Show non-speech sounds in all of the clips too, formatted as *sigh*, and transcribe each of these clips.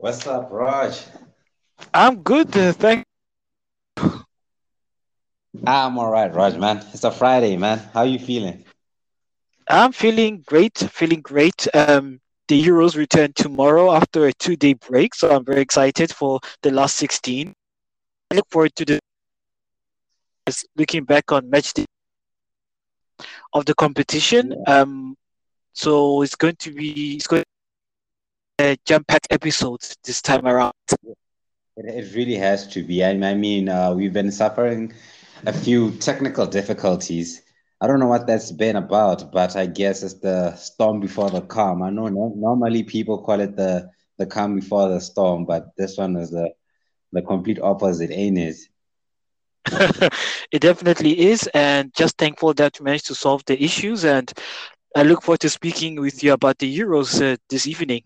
What's up, Raj? I'm good, uh, thank. I'm all right, Raj, man. It's a Friday, man. How are you feeling? I'm feeling great, feeling great. Um, the Euros return tomorrow after a two-day break, so I'm very excited for the last 16. I look forward to the looking back on match day of the competition. Um, so it's going to be it's going to be a jam-packed episode this time around. It, really has to be. I, I mean, uh, we've been suffering a few technical difficulties. I don't know what that's been about, but I guess it's the storm before the calm. I know no, normally people call it the the calm before the storm, but this one is the the complete opposite, ain't it? *laughs* it definitely is, and just thankful that we managed to solve the issues. And I look forward to speaking with you about the Euros uh, this evening.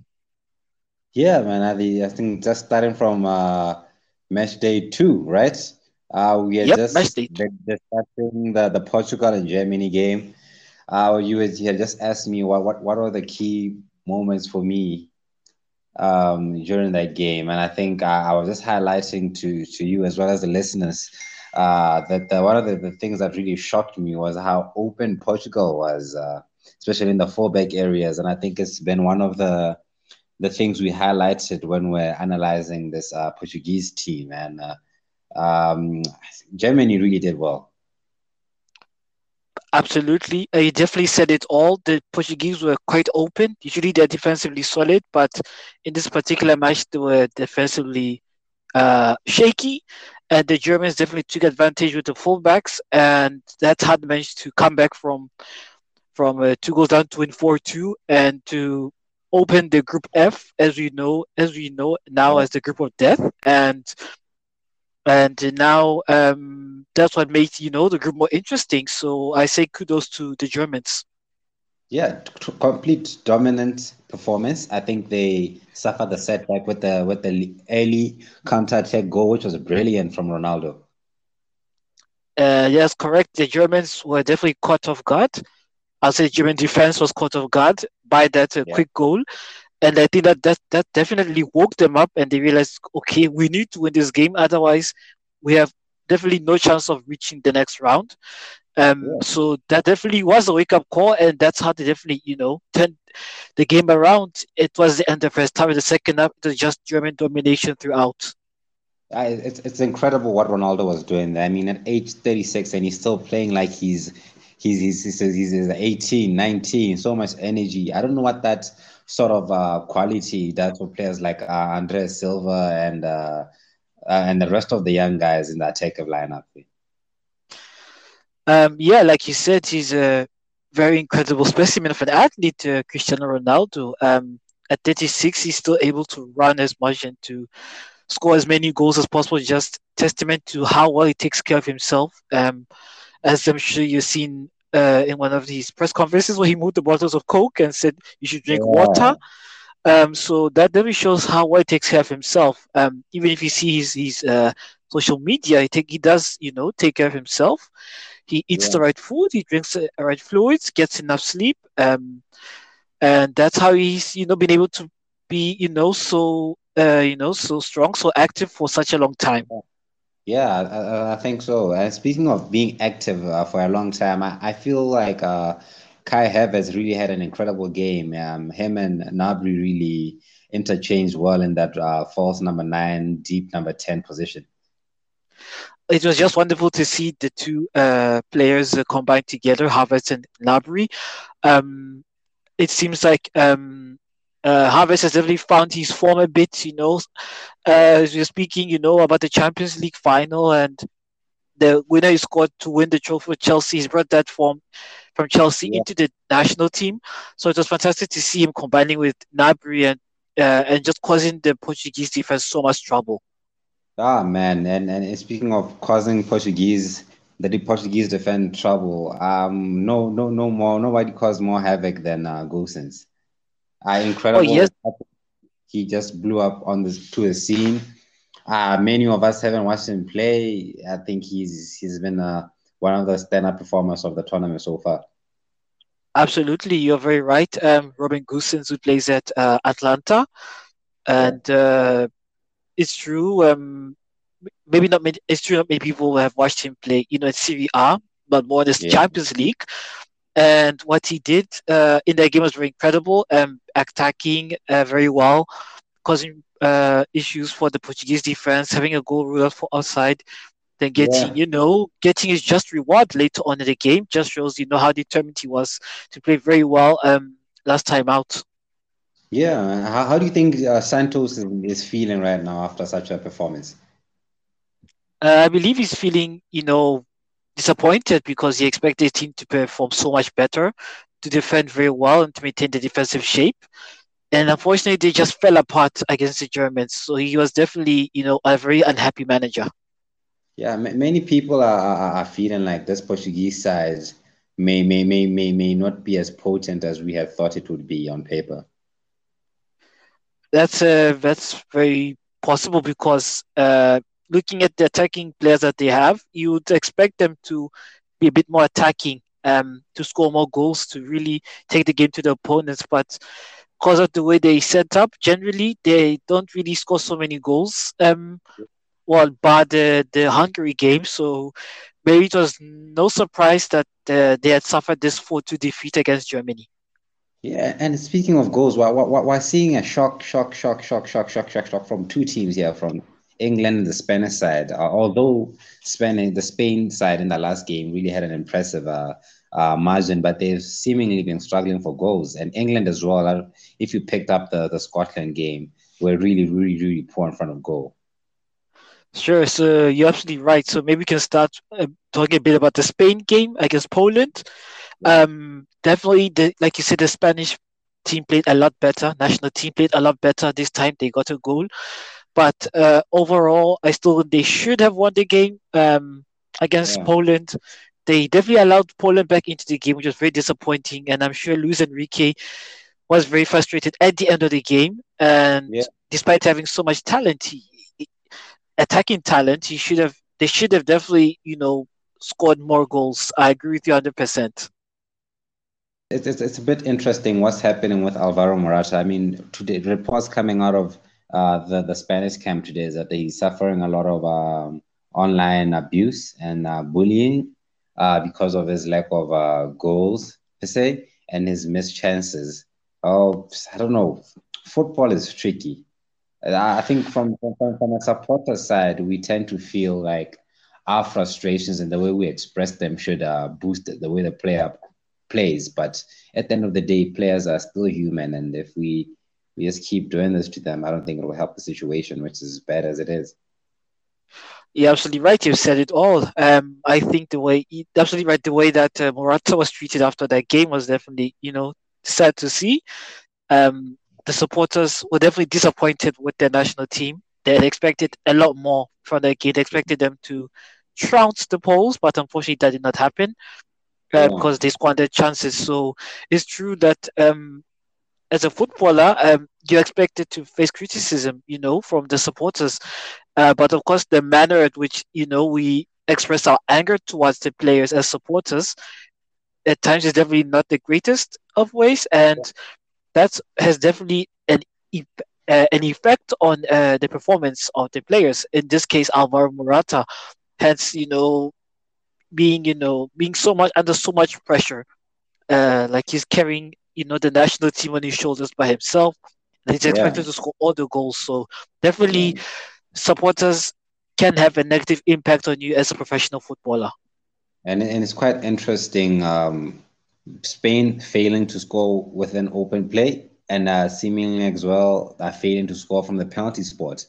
Yeah, man. I, I think just starting from uh, match day two, right? Uh, we are yep, just discussing the, the Portugal and Germany game. Uh, you, had, you had just asked me what, what, what are the key moments for me um, during that game, and I think I, I, was just highlighting to to you as well as the listeners uh, that the, one of the, the, things that really shocked me was how open Portugal was, uh, especially in the fullback areas, and I think it's been one of the the things we highlighted when we're analyzing this uh, Portuguese team, and uh, um, Germany really did well. Absolutely. Uh, you definitely said it all. The Portuguese were quite open. Usually they're defensively solid, but in this particular match, they were defensively uh, shaky. And the Germans definitely took advantage with the fullbacks, and that had managed to come back from from uh, two goals down to win four two, and to open the group F, as we know, as we know now as the group of death, and and now um, that's what makes you know the group more interesting. So I say kudos to the Germans. Yeah, complete dominant performance. I think they suffered the setback with the with the early counter attack goal, which was brilliant from Ronaldo. Uh, yes, correct. The Germans were definitely caught off guard. I'll say German defense was caught off guard by that uh, yeah. quick goal, and I think that, that that definitely woke them up and they realized, okay, we need to win this game, otherwise we have definitely no chance of reaching the next round. Um, yeah. So that definitely was a wake up call, and that's how they definitely, you know, turned the game around. It was the end of the first half. The second half, it was just German domination throughout. I, it's it's incredible what Ronaldo was doing. there. I mean, at age 36, and he's still playing like he's he's he's he's, he's, he's 18, 19. So much energy. I don't know what that sort of uh, quality that for players like uh, Andres Silva and uh, uh, and the rest of the young guys in that take of lineup. Um, yeah, like you said, he's a very incredible specimen of an athlete, uh, Cristiano Ronaldo. Um, at 36, he's still able to run as much and to score as many goals as possible. Just testament to how well he takes care of himself. Um, as I'm sure you've seen uh, in one of these press conferences where he moved the bottles of Coke and said you should drink yeah. water. Um, so that definitely shows how well he takes care of himself. Um, even if you see his, his uh, social media, he, take, he does, you know, take care of himself. He eats yeah. the right food, he drinks the right fluids, gets enough sleep, um, and that's how he's, you know, been able to be, you know, so, uh, you know, so strong, so active for such a long time. Yeah, I, I think so. And speaking of being active uh, for a long time, I, I feel like uh, Kai Havertz really had an incredible game. Um, him and Gnabry really interchanged well in that uh, false number nine, deep number 10 position. It was just wonderful to see the two uh, players uh, combined together, Havertz and Gnabry. Um, it seems like um, uh, Havertz has definitely found his form a bit, you know. Uh, as we're speaking, you know, about the Champions League final and the winner he scored to win the trophy for Chelsea. He's brought that form from Chelsea yeah. into the national team. So it was fantastic to see him combining with Gnabry and uh, and just causing the Portuguese defense so much trouble. Ah man, and and speaking of causing Portuguese the Portuguese defend trouble, um, no no no more nobody caused more havoc than uh, Gosens. Uh, incredible. Oh, yes. He just blew up on the to the scene. Uh, many of us haven't watched him play. I think he's he's been uh, one of the stand-up performers of the tournament so far. Absolutely, you're very right. Um, Robin Gosens, who plays at uh, Atalanta, and uh, it's true. Um, maybe not many. It's true. Not many people have watched him play. You know, in Serie A, but more in the yeah. Champions League. And what he did uh, in that game was very incredible. Um, attacking uh, very well, causing uh, issues for the Portuguese defense, having a goal ruled out for outside, then getting, yeah. you know, getting his just reward later on in the game just shows, you know, how determined he was to play very well um, last time out. Yeah, how, how do you think uh, Santos is feeling right now after such a performance? Uh, I believe he's feeling, you know, disappointed because he expected his team to perform so much better, to defend very well, and to maintain the defensive shape. And unfortunately, they just fell apart against the Germans. So he was definitely, you know, a very unhappy manager. Yeah, many people are, are, are feeling like this Portuguese side may, may, may, may, may not be as potent as we have thought it would be on paper. That's uh, that's very possible because uh, looking at the attacking players that they have, you would expect them to be a bit more attacking, um, to score more goals, to really take the game to the opponents. But because of the way they set up, generally they don't really score so many goals. Um, well, but the the Hungary game, so maybe it was no surprise that uh, they had suffered this 4-2 defeat against Germany. Yeah, and speaking of goals, we're, we're, we're seeing a shock, shock, shock, shock, shock, shock, shock, shock from two teams here, from England and the Spanish side. Uh, although Spain, the Spain side in the last game really had an impressive uh, uh, margin, but they've seemingly been struggling for goals. And England as well. Uh, if you picked up the the Scotland game, were really, really, really poor in front of goal. Sure. So you're absolutely right. So maybe we can start uh, talking a bit about the Spain game against Poland. Um, definitely, the, like you said, the Spanish team played a lot better. National team played a lot better this time. They got a goal. But uh, overall, I still they should have won the game um, against yeah. Poland. They definitely allowed Poland back into the game, which was very disappointing. And I'm sure Luis Enrique was very frustrated at the end of the game. And yeah. despite having so much talent, he, attacking talent, he should have. They should have definitely, you know, scored more goals. I agree with you 100. percent it's, it's a bit interesting what's happening with Alvaro Morata. I mean, today reports coming out of uh, the the Spanish camp today is that he's suffering a lot of um, online abuse and uh, bullying uh, because of his lack of uh, goals per se and his missed chances. Oh, I don't know. Football is tricky. I think from, from from a supporter side, we tend to feel like our frustrations and the way we express them should uh, boost the way the player plays. But at the end of the day, players are still human, and if we we just keep doing this to them, I don't think it will help the situation, which is as bad as it is. You're absolutely right. You've said it all. Um, I think the way, absolutely right, the way that uh, Morata was treated after that game was definitely, you know, sad to see. Um, the supporters were definitely disappointed with their national team. They had expected a lot more from the game. They expected them to trounce the Poles, but unfortunately that did not happen uh, yeah. because they squandered chances. So it's true that um, as a footballer, um, you're expected to face criticism, you know, from the supporters. Uh, but of course, the manner at which you know we express our anger towards the players as supporters at times is definitely not the greatest of ways, and that has definitely an uh, an effect on uh, the performance of the players. In this case, Alvaro Morata, hence you know being you know being so much under so much pressure, uh, like he's carrying you know the national team on his shoulders by himself. And he's expected yeah. to score all the goals. So definitely, supporters can have a negative impact on you as a professional footballer. And and it's quite interesting. Um, Spain failing to score with an open play, and uh, seemingly as well uh, failing to score from the penalty spot.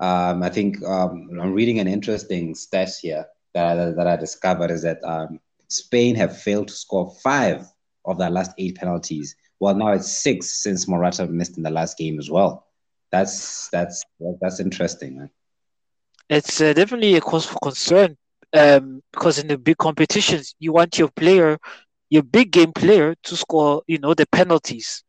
Um, I think um, I'm reading an interesting stat here that I, that I discovered is that um, Spain have failed to score five of their last eight penalties. Well, now it's six since Morata missed in the last game as well. That's that's that's interesting, man. It's uh, definitely a cause for concern um, because in the big competitions, you want your player, your big game player, to score, you know, the penalties,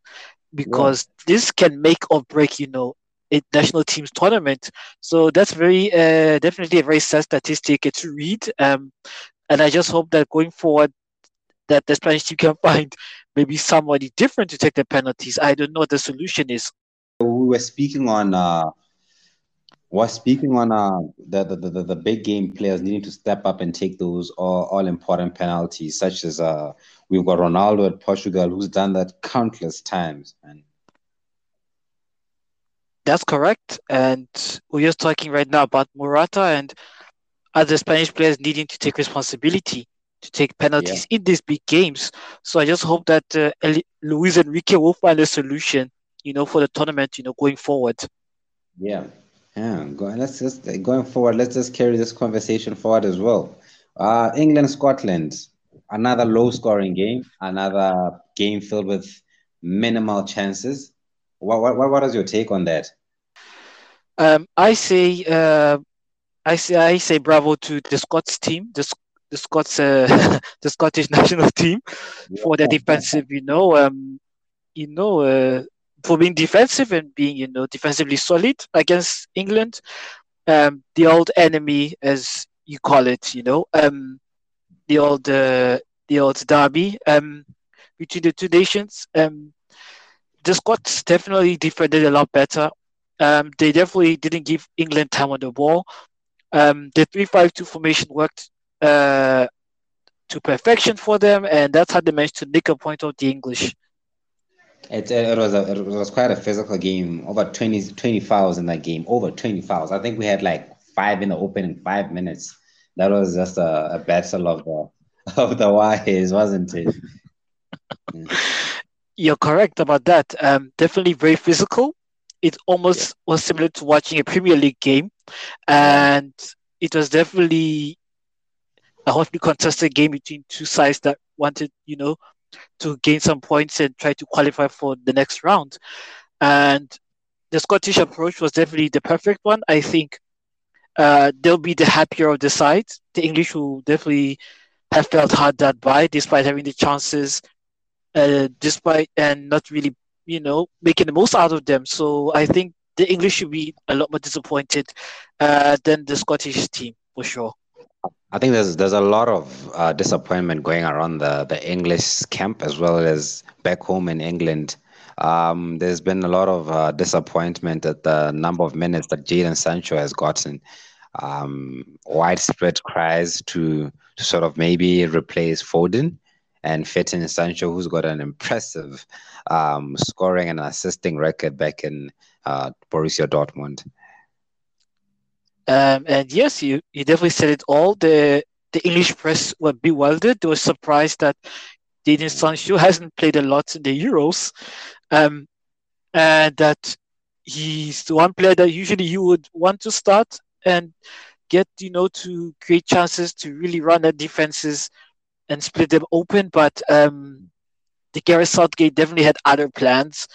because yeah. this can make or break, you know, a national team's tournament. So that's very uh, definitely a very sad statistic to read. Um, and I just hope that going forward, that the Spanish team can *laughs* find maybe somebody different to take the penalties. I don't know what the solution is. we were speaking on uh, was speaking on uh, the, the, the, the big game players needing to step up and take those all, all important penalties, such as uh, we've got Ronaldo at Portugal, who's done that countless times. And that's correct. And we're just talking right now about Morata and other Spanish players needing to take responsibility to take penalties yeah. in these big games. So I just hope that uh, Luis Enrique will find a solution, you know, for the tournament, you know, going forward. Yeah, yeah, going. Let's just going forward. Let's just carry this conversation forward as well. Uh, England Scotland, another low-scoring game, another game filled with minimal chances. What what what is your take on that? Um, I say, uh, I say, I say, bravo to the Scots team, the the Scots, uh, *laughs* the Scottish *laughs* national team, for their defensive. You know, um, you know, uh, for being defensive and being, you know, defensively solid against England. Um, the old enemy, as you call it, you know, um, the old uh, the old derby um, between the two nations. Um, the Scots definitely defended a lot better. Um, they definitely didn't give England time on the ball. Um, the three-five-two formation worked uh, to perfection for them, and that's how they managed to nick a point of the English. It, it was a, it was quite a physical game. Over 20, 20 fouls in that game. Over 20 fouls. I think we had like five in the opening five minutes. That was just a, a battle of the *laughs* of the wires, wasn't it? *laughs* You're correct about that. Um, definitely very physical. It almost yeah. was similar to watching a Premier League game, and it was definitely a hotly contested game between two sides that wanted, you know, to gain some points and try to qualify for the next round. And the Scottish approach was definitely the perfect one. I think uh, they'll be the happier of the side. The English will definitely have felt hard that by, despite having the chances, uh, despite and not really, you know, making the most out of them. So I think the English should be a lot more disappointed uh, than the Scottish team for sure. I think there's there's a lot of uh, disappointment going around the the English camp as well as back home in England. Um, there's been a lot of uh, disappointment at the number of minutes that Jadon Sancho has gotten. Um, widespread cries to to sort of maybe replace Foden and fit in Sancho, who's got an impressive um, scoring and assisting record back in uh, Borussia Dortmund. Um, and yes, you, you definitely said it all. The the English press were bewildered. They were surprised that Jadon Sancho hasn't played a lot in the Euros, um, and that he's the one player that usually you would want to start and get, you know, to create chances to really run at defenses and split them open. But um, the Gareth Southgate definitely had other plans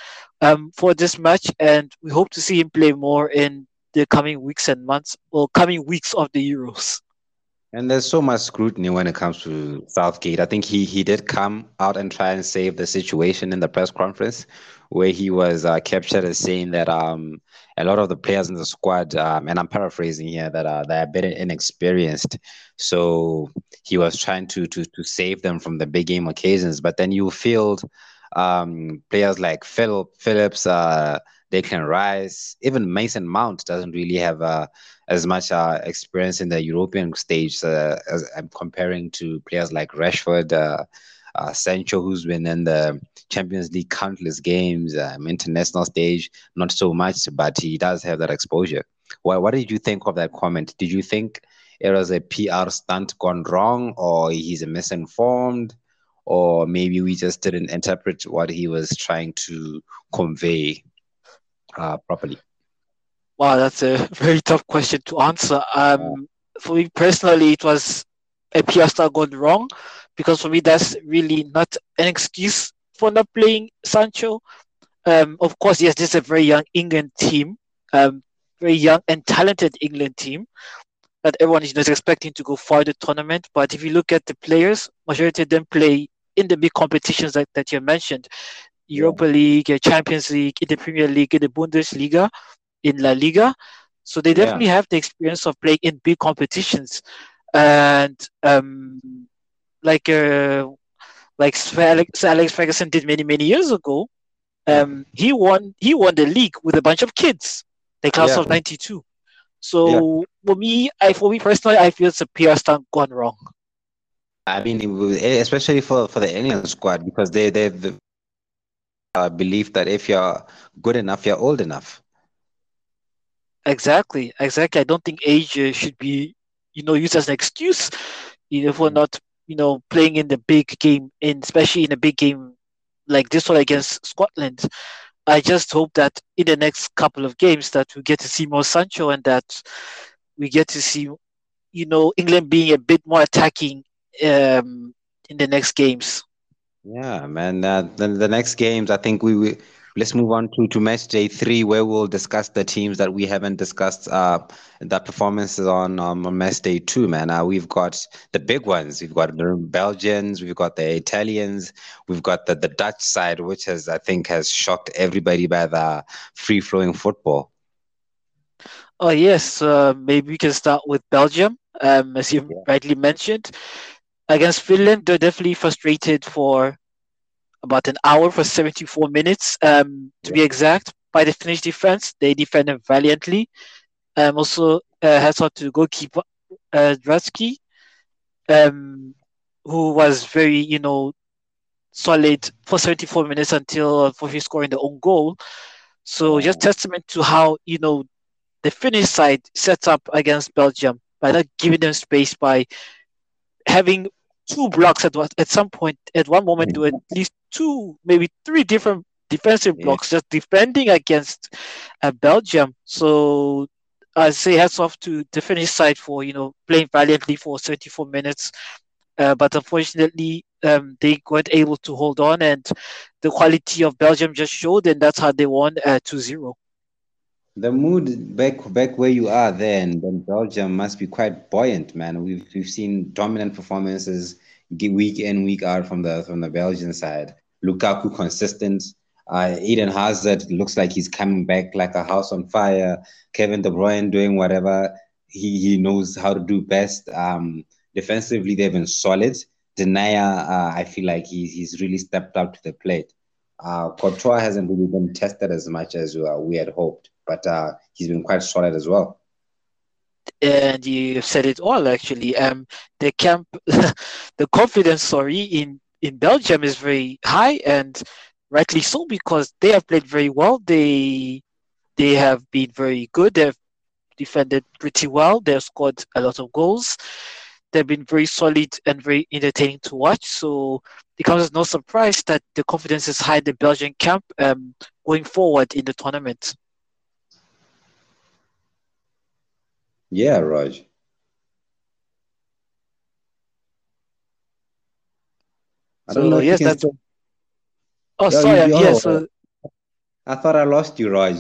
um, for this match, and we hope to see him play more in the coming weeks and months or coming weeks of the Euros. And there's so much scrutiny when it comes to Southgate. I think he he did come out and try and save the situation in the press conference, where he was uh, captured as saying that um, a lot of the players in the squad, um, and I'm paraphrasing here, that are that are a bit inexperienced. So he was trying to to to save them from the big game occasions. But then you field um, players like Phil Phillips. Uh, Declan Rice, even Mason Mount doesn't really have uh, as much uh, experience in the European stage uh, as I'm comparing to players like Rashford, uh, uh, Sancho, who's been in the Champions League countless games, um, international stage, not so much, but he does have that exposure. What, what did you think of that comment? Did you think it was a PR stunt gone wrong, or he's misinformed? or maybe we just didn't interpret what he was trying to convey properly? Wow, that's a *laughs* very tough question to answer. Um, for me personally, it was a PR start gone wrong because for me, that's really not an excuse for not playing Sancho. Um, of course, yes, this is a very young England team, um, very young and talented England team that everyone is not expecting to go far in the tournament. But if you look at the players, majority of them play in the big competitions that, that you mentioned. Europa. League, Champions League, in the Premier League, in the Bundesliga, in La Liga. So they definitely yeah. have the experience of playing in big competitions, and um, like uh, like Sir Alex, Alex Ferguson did many many years ago. Um, he won he won the league with a bunch of kids, the class yeah. of '92. So yeah. for me, I for me personally, I feel it's a PR stunt gone wrong. I mean, especially for for the alien squad because they they uh, believe that if you're good enough, you're old enough. Exactly, exactly. I don't think age should be, you know, used as an excuse, you know, for mm. not, you know, playing in the big game, in especially in a big game like this one against Scotland. I just hope that in the next couple of games that we get to see more Sancho and that we get to see, you know, England being a bit more attacking um, in the next games. Yeah, man. Uh, the, the next games, I think we, we let's move on to, to match day three, where we'll discuss the teams that we haven't discussed uh, the performances on, um, on match day two, man. Uh, we've got the big ones. We've got the Belgians, we've got the Italians, we've got the, the Dutch side, which has, I think, has shocked everybody by the free flowing football. Oh, yes. Uh, maybe we can start with Belgium, um, as you yeah. rightly mentioned. Against Finland, they're definitely frustrated for about an hour for 74 minutes, um, to yeah. be exact. By the Finnish defense, they defended valiantly. Um, also, uh, hats off to goalkeeper uh, Hradecky, um, who was very, you know, solid for 74 minutes until unfortunately scoring the own goal. So just testament to how you know the Finnish side sets up against Belgium by not giving them space by having two blocks at at some point at one moment to at least two maybe three different defensive blocks just defending against uh, Belgium. So I say hats off to the Finnish side for you know playing valiantly for 34 minutes, uh, but unfortunately um, they weren't able to hold on, and the quality of Belgium just showed, and that's how they won uh, 2-0 the mood back back where you are then then Belgium must be quite buoyant, man. We've we've seen dominant performances week in week out from the from the Belgian side. Lukaku consistent. Uh, Eden Hazard looks like he's coming back like a house on fire. Kevin De Bruyne doing whatever he, he knows how to do best. Um, defensively, they've been solid. Denayer, uh, I feel like he's he's really stepped up to the plate. Uh, Courtois hasn't really been tested as much as uh, we had hoped but uh, he's been quite solid as well. And you said it all actually. Um, the camp, *laughs* the confidence, sorry, in in Belgium is very high, and rightly so because they have played very well. They they have been very good. They've defended pretty well. They've scored a lot of goals. They've been very solid and very entertaining to watch. So it comes as no surprise that the confidence is high in the Belgian camp um, going forward in the tournament. Yeah, Raj. I don't so, know. Yes, that's. Oh, sorry. You, yes. Oh, I thought I lost you, Raj.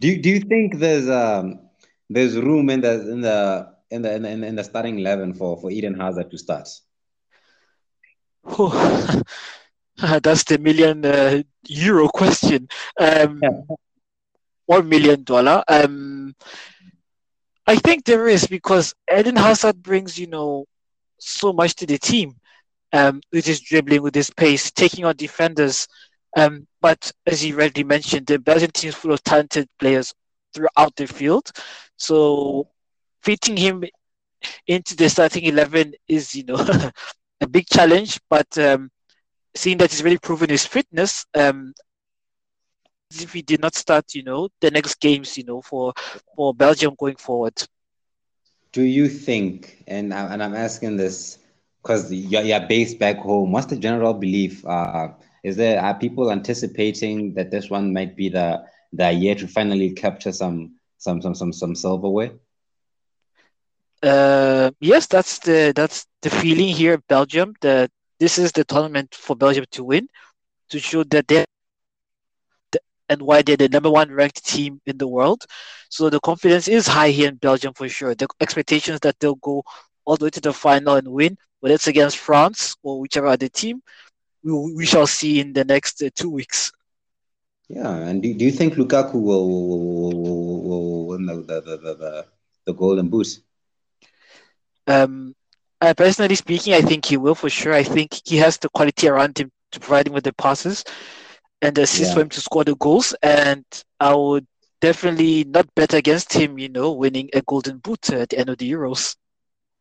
Do you, do you think there's um there's room in the in the in the in the, in the starting eleven for for Eden Hazard to start? Oh, *laughs* that's the million uh, euro question. Um, *laughs* one million dollar. Um, I think there is because Eden Hazard brings, you know, so much to the team um, with his dribbling, with his pace, taking on defenders. Um, but as you already mentioned, the Belgian team is full of talented players throughout the field. So fitting him into the starting 11 is, you know, *laughs* a big challenge. But um, seeing that he's really proven his fitness, um, if he did not start, you know, the next games, you know, for for Belgium going forward. Do you think, and I, and I'm asking this because you're, you're based back home. What's the general belief? Uh, is there are people anticipating that this one might be the the year to finally capture some some some some some silverware? Uh, yes, that's the that's the feeling here in Belgium. That this is the tournament for Belgium to win, to show that they and why they're the number one ranked team in the world. So the confidence is high here in Belgium for sure. The expectations that they'll go all the way to the final and win, whether it's against France or whichever other team, we, we shall see in the next uh, two weeks. Yeah, and do, do you think Lukaku will, will, will, will win the, the, the, the, the golden boot? Um, uh, personally speaking, I think he will for sure. I think he has the quality around him to provide him with the passes. And assist yeah. for him to score the goals. And I would definitely not bet against him, you know, winning a golden boot at the end of the Euros.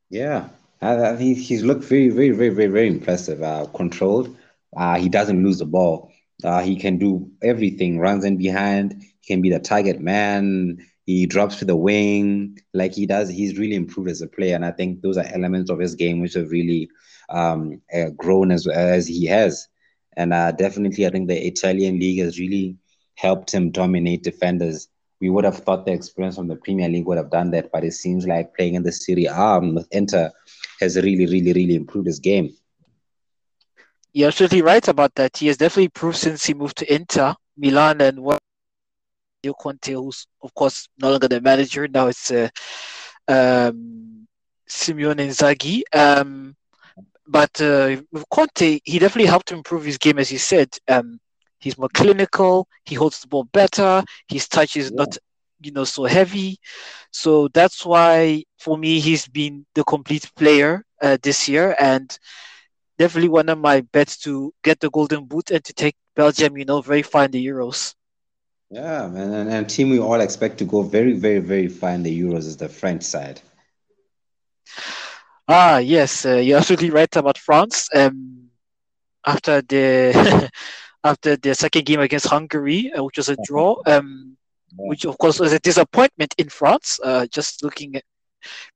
Yeah, I think he's looked very, very, very, very, very impressive. Uh, controlled. Uh, he doesn't lose the ball. Uh, he can do everything. Runs in behind. He can be the target man. He drops to the wing like he does. He's really improved as a player, and I think those are elements of his game which have really um, uh, grown as as he has. And uh, definitely, I think the Italian league has really helped him dominate defenders. We would have thought the experience from the Premier League would have done that, but it seems like playing in the Serie A with Inter has really, really, really improved his game. You're absolutely right about that. He has definitely improved since he moved to Inter Milan and what Conte, who's of course no longer the manager now. It's uh, um, Simone Inzaghi. Um, but uh, with Conte, he definitely helped to improve his game, as you said. Um, he's more clinical. He holds the ball better. His touch is yeah. not, you know, so heavy. So that's why, for me, he's been the complete player uh, this year, and definitely one of my bets to get the golden boot and to take Belgium, you know, very far in the Euros. Yeah, man, and, and team we all expect to go very, very, very far in the Euros is the French side. Ah, yes, uh, you're *laughs* absolutely right about France. Um, after the *laughs* after the second game against Hungary, uh, which was a draw, um, which of course was a disappointment in France. Uh, just looking at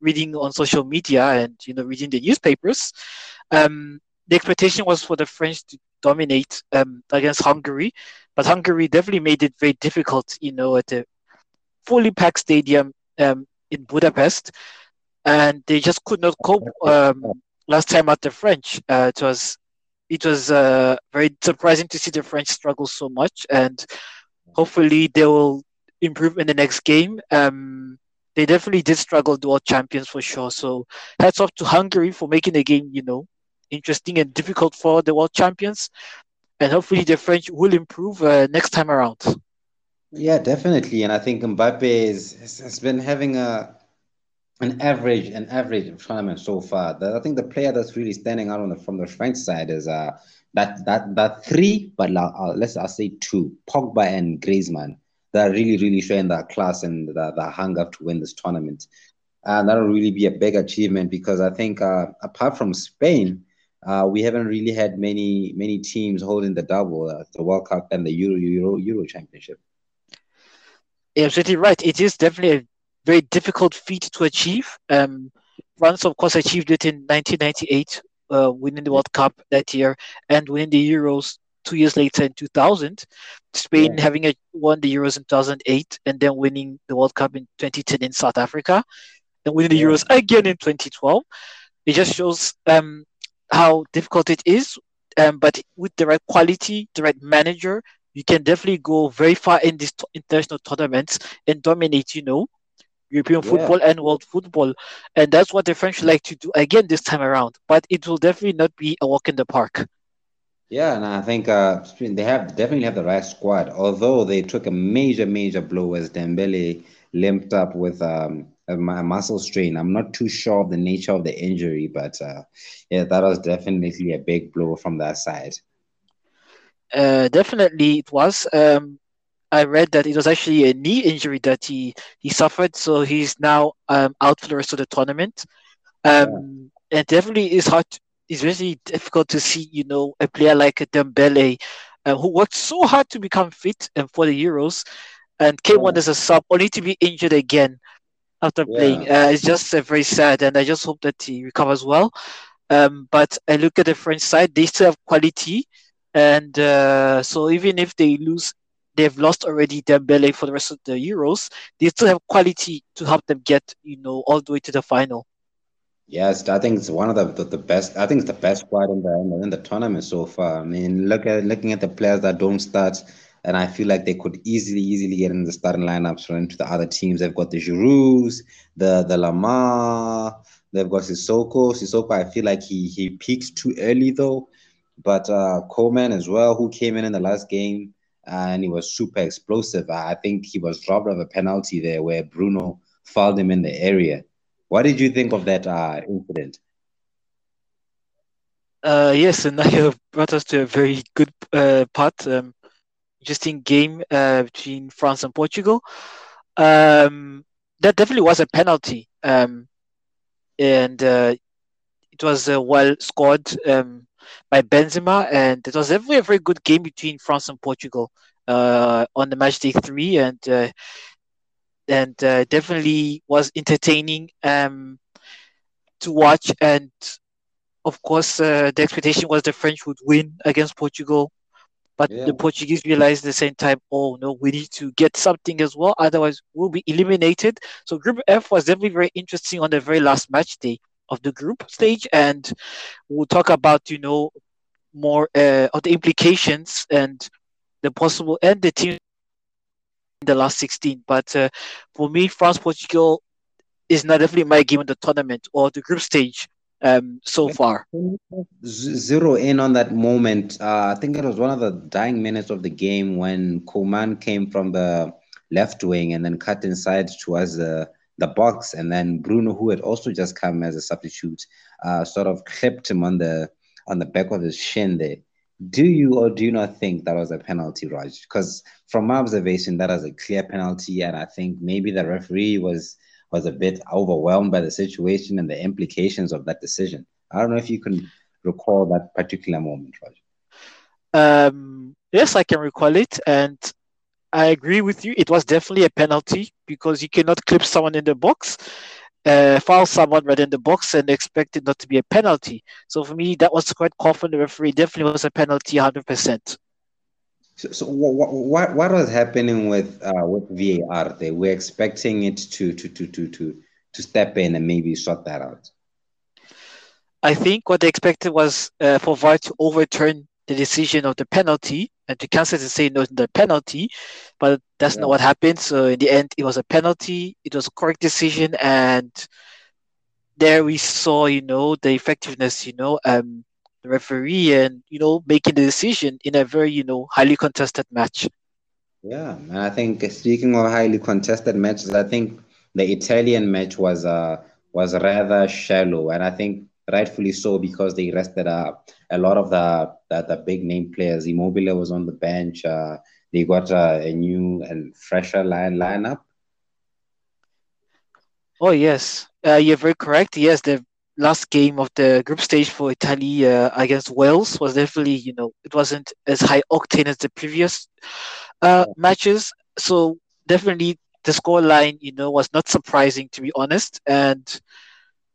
reading on social media and you know reading the newspapers, um, the expectation was for the French to dominate um, against Hungary, but Hungary definitely made it very difficult. You know, at a fully packed stadium um, in Budapest and they just could not cope um, last time at the French. Uh, it was it was uh, very surprising to see the French struggle so much, and hopefully they will improve in the next game. Um, they definitely did struggle, the world champions for sure. So hats off to Hungary for making the game, you know, interesting and difficult for the world champions, and hopefully the French will improve uh, next time around. Yeah, definitely, and I think Mbappe is, has been having a an average an average tournament so far. I think the player that's really standing out on the, from the French side is uh that that that three, but uh, let's I'll say two, Pogba and Griezmann. They're really really showing that class and the, the hunger to win this tournament. And that'll really be a big achievement because I think uh, apart from Spain, uh, we haven't really had many many teams holding the double, uh, the World Cup and the Euro Euro Euro Championship. Yeah, absolutely right. It is definitely a very difficult feat to achieve. Um, France, of course, achieved it in 1998, uh, winning the World Cup that year and winning the Euros two years later in 2000. Spain yeah. having a, won the Euros in 2008 and then winning the World Cup in 2010 in South Africa and winning the yeah. Euros again in 2012. It just shows um, how difficult it is. Um, but with the right quality, the right manager, you can definitely go very far in these t- international tournaments and dominate, you know, European yeah. football and world football. And that's what the French like to do again this time around. But it will definitely not be a walk in the park. Yeah, and I think uh, they have definitely have the right squad. Although they took a major, major blow as Dembele limped up with um, a, muscle strain. I'm not too sure of the nature of the injury, but uh, yeah, that was definitely a big blow from that side. Uh, definitely, it was. Um, I read that it was actually a knee injury that he he suffered, so he's now um, out for the rest of the tournament. Um, yeah. And definitely is hard. It's really difficult to see, you know, a player like Dembele, uh, who worked so hard to become fit and for the Euros, and came yeah. on as a sub, only to be injured again after yeah. playing. Uh, it's just uh, very sad, and I just hope that he recovers well. Um, but I look at the French side; they still have quality, and uh, so even if they lose they've lost already Dembele for the rest of the Euros, they still have quality to help them get, you know, all the way to the final. Yes, I think it's one of the, the, the best. I think it's the best squad in the in the tournament so far. I mean, look at looking at the players that don't start, and I feel like they could easily, easily get in the starting lineups for into the other teams. They've got the Giroud, the the Lemar, they've got Sissoko. Sissoko, I feel like he he peaked too early though, but uh, Coman as well, who came in in the last game and he was super explosive. I think he was robbed of a penalty there where Bruno fouled him in the area. What did you think of that uh, incident? Uh, yes, and *laughs* you brought us to a very good uh, part. Um, interesting game uh, between France and Portugal. Um, that definitely was a penalty, um, and uh, it was well scored um, by Benzema, and it was definitely a very very good game between France and Portugal uh, on the match day three, and uh, and uh, definitely was entertaining um, to watch. And of course, uh, the expectation was the French would win against Portugal. But yeah. the Portuguese realized at the same time, oh no, we need to get something as well, otherwise we'll be eliminated. So Group F was definitely very interesting on the very last match day of the group stage, and we'll talk about you know more uh, of the implications and the possible and the team in the last 16. But uh, for me, France Portugal is not definitely my game in the tournament or the group stage um, so far. Zero in on that moment. Uh, I think it was one of the dying minutes of the game when Coman came from the left wing and then cut inside towards the the box, and then Bruno, who had also just come as a substitute, uh, sort of clipped him on the on the back of his shin there. Do you or do you not think that was a penalty, Raj? Because from my observation, that was a clear penalty, and I think maybe the referee was was a bit overwhelmed by the situation and the implications of that decision. I don't know if you can recall that particular moment, Raj. Um, yes, I can recall it, and I agree with you. It was definitely a penalty because you cannot clip someone in the box, uh, foul someone right in the box, and expect it not to be a penalty. So for me, that was quite confident. The referee definitely was a penalty, hundred percent. So, so what, what what was happening with uh, with VAR? They were expecting it to to to to to to step in and maybe sort that out. I think what they expected was uh, for VAR to overturn the decision of the penalty and to cancel to say no to the penalty, but that's yeah. not what happened. So in the end, it was a penalty. It was a correct decision, and there we saw, you know, the effectiveness, you know, um, the referee and you know making the decision in a very you know highly contested match. Yeah, and I think speaking of highly contested matches, I think the Italian match was uh was rather shallow, and I think rightfully so because they rested uh, a lot of the, the, the big name players. Immobile was on the bench. Uh, they got uh, a new and fresher line lineup. Oh yes, uh, you're very correct. Yes, the last game of the group stage for Italy uh, against Wales was definitely, you know, it wasn't as high octane as the previous uh, matches. So definitely the score line, you know, was not surprising to be honest. And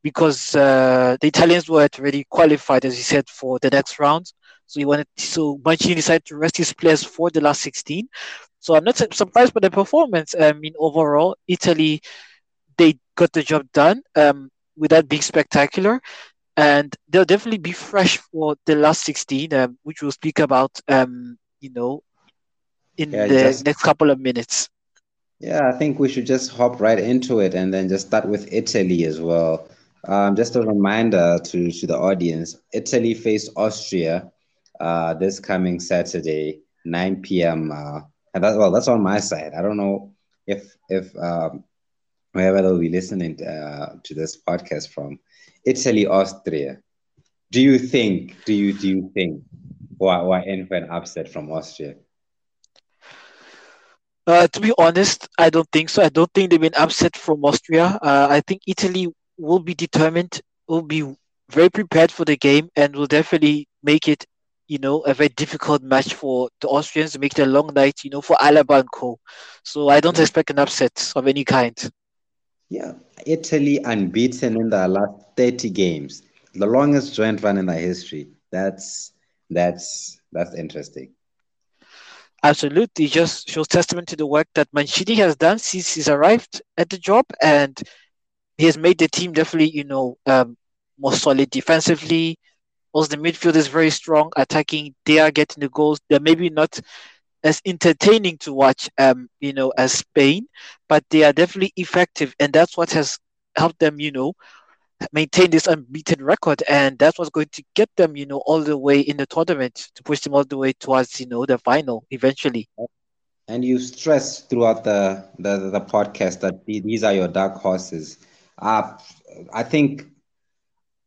because uh, the Italians were already qualified, as you said, for the next round. So he wanted so Mancini decided to rest his players for the last 16. So I'm not surprised by the performance. I mean, overall, Italy they got the job done. Um, without being spectacular. And they'll definitely be fresh for the last 16, um, which we'll speak about, um, you know, in yeah, the just, next couple of minutes. Yeah, I think we should just hop right into it and then just start with Italy as well. Um, just a reminder to, to the audience Italy face Austria uh, this coming Saturday, 9 p.m. Uh, and that, well, that's on my side. I don't know if if um, they'll be listening uh, to this podcast from, Italy, Austria. Do you think? Do you do you think? Why why in for an upset from Austria? Uh, to be honest, I don't think so. I don't think they've been upset from Austria. Uh, I think Italy will be determined, will be very prepared for the game, and will definitely make it, you know, a very difficult match for the Austrians to make it a long night, you know, for Alaba and co. So I don't expect an upset of any kind. Yeah, Italy unbeaten in the last 30 games. The longest joint run in the history. That's that's that's interesting. Absolutely, just shows testament to the work that Mancini has done since he's arrived at the job, and he has made the team definitely, you know, um, more solid defensively. Also, the midfield is very strong, attacking. They are getting the goals. They're maybe not as entertaining to watch, um, you know, as Spain, but they are definitely effective, and that's what has helped them, you know, maintain this unbeaten record, and that's what's going to get them, you know, all the way in the tournament to push them all the way towards, you know, the final eventually. And you stress throughout the the, the podcast that these are your dark horses. Uh, I think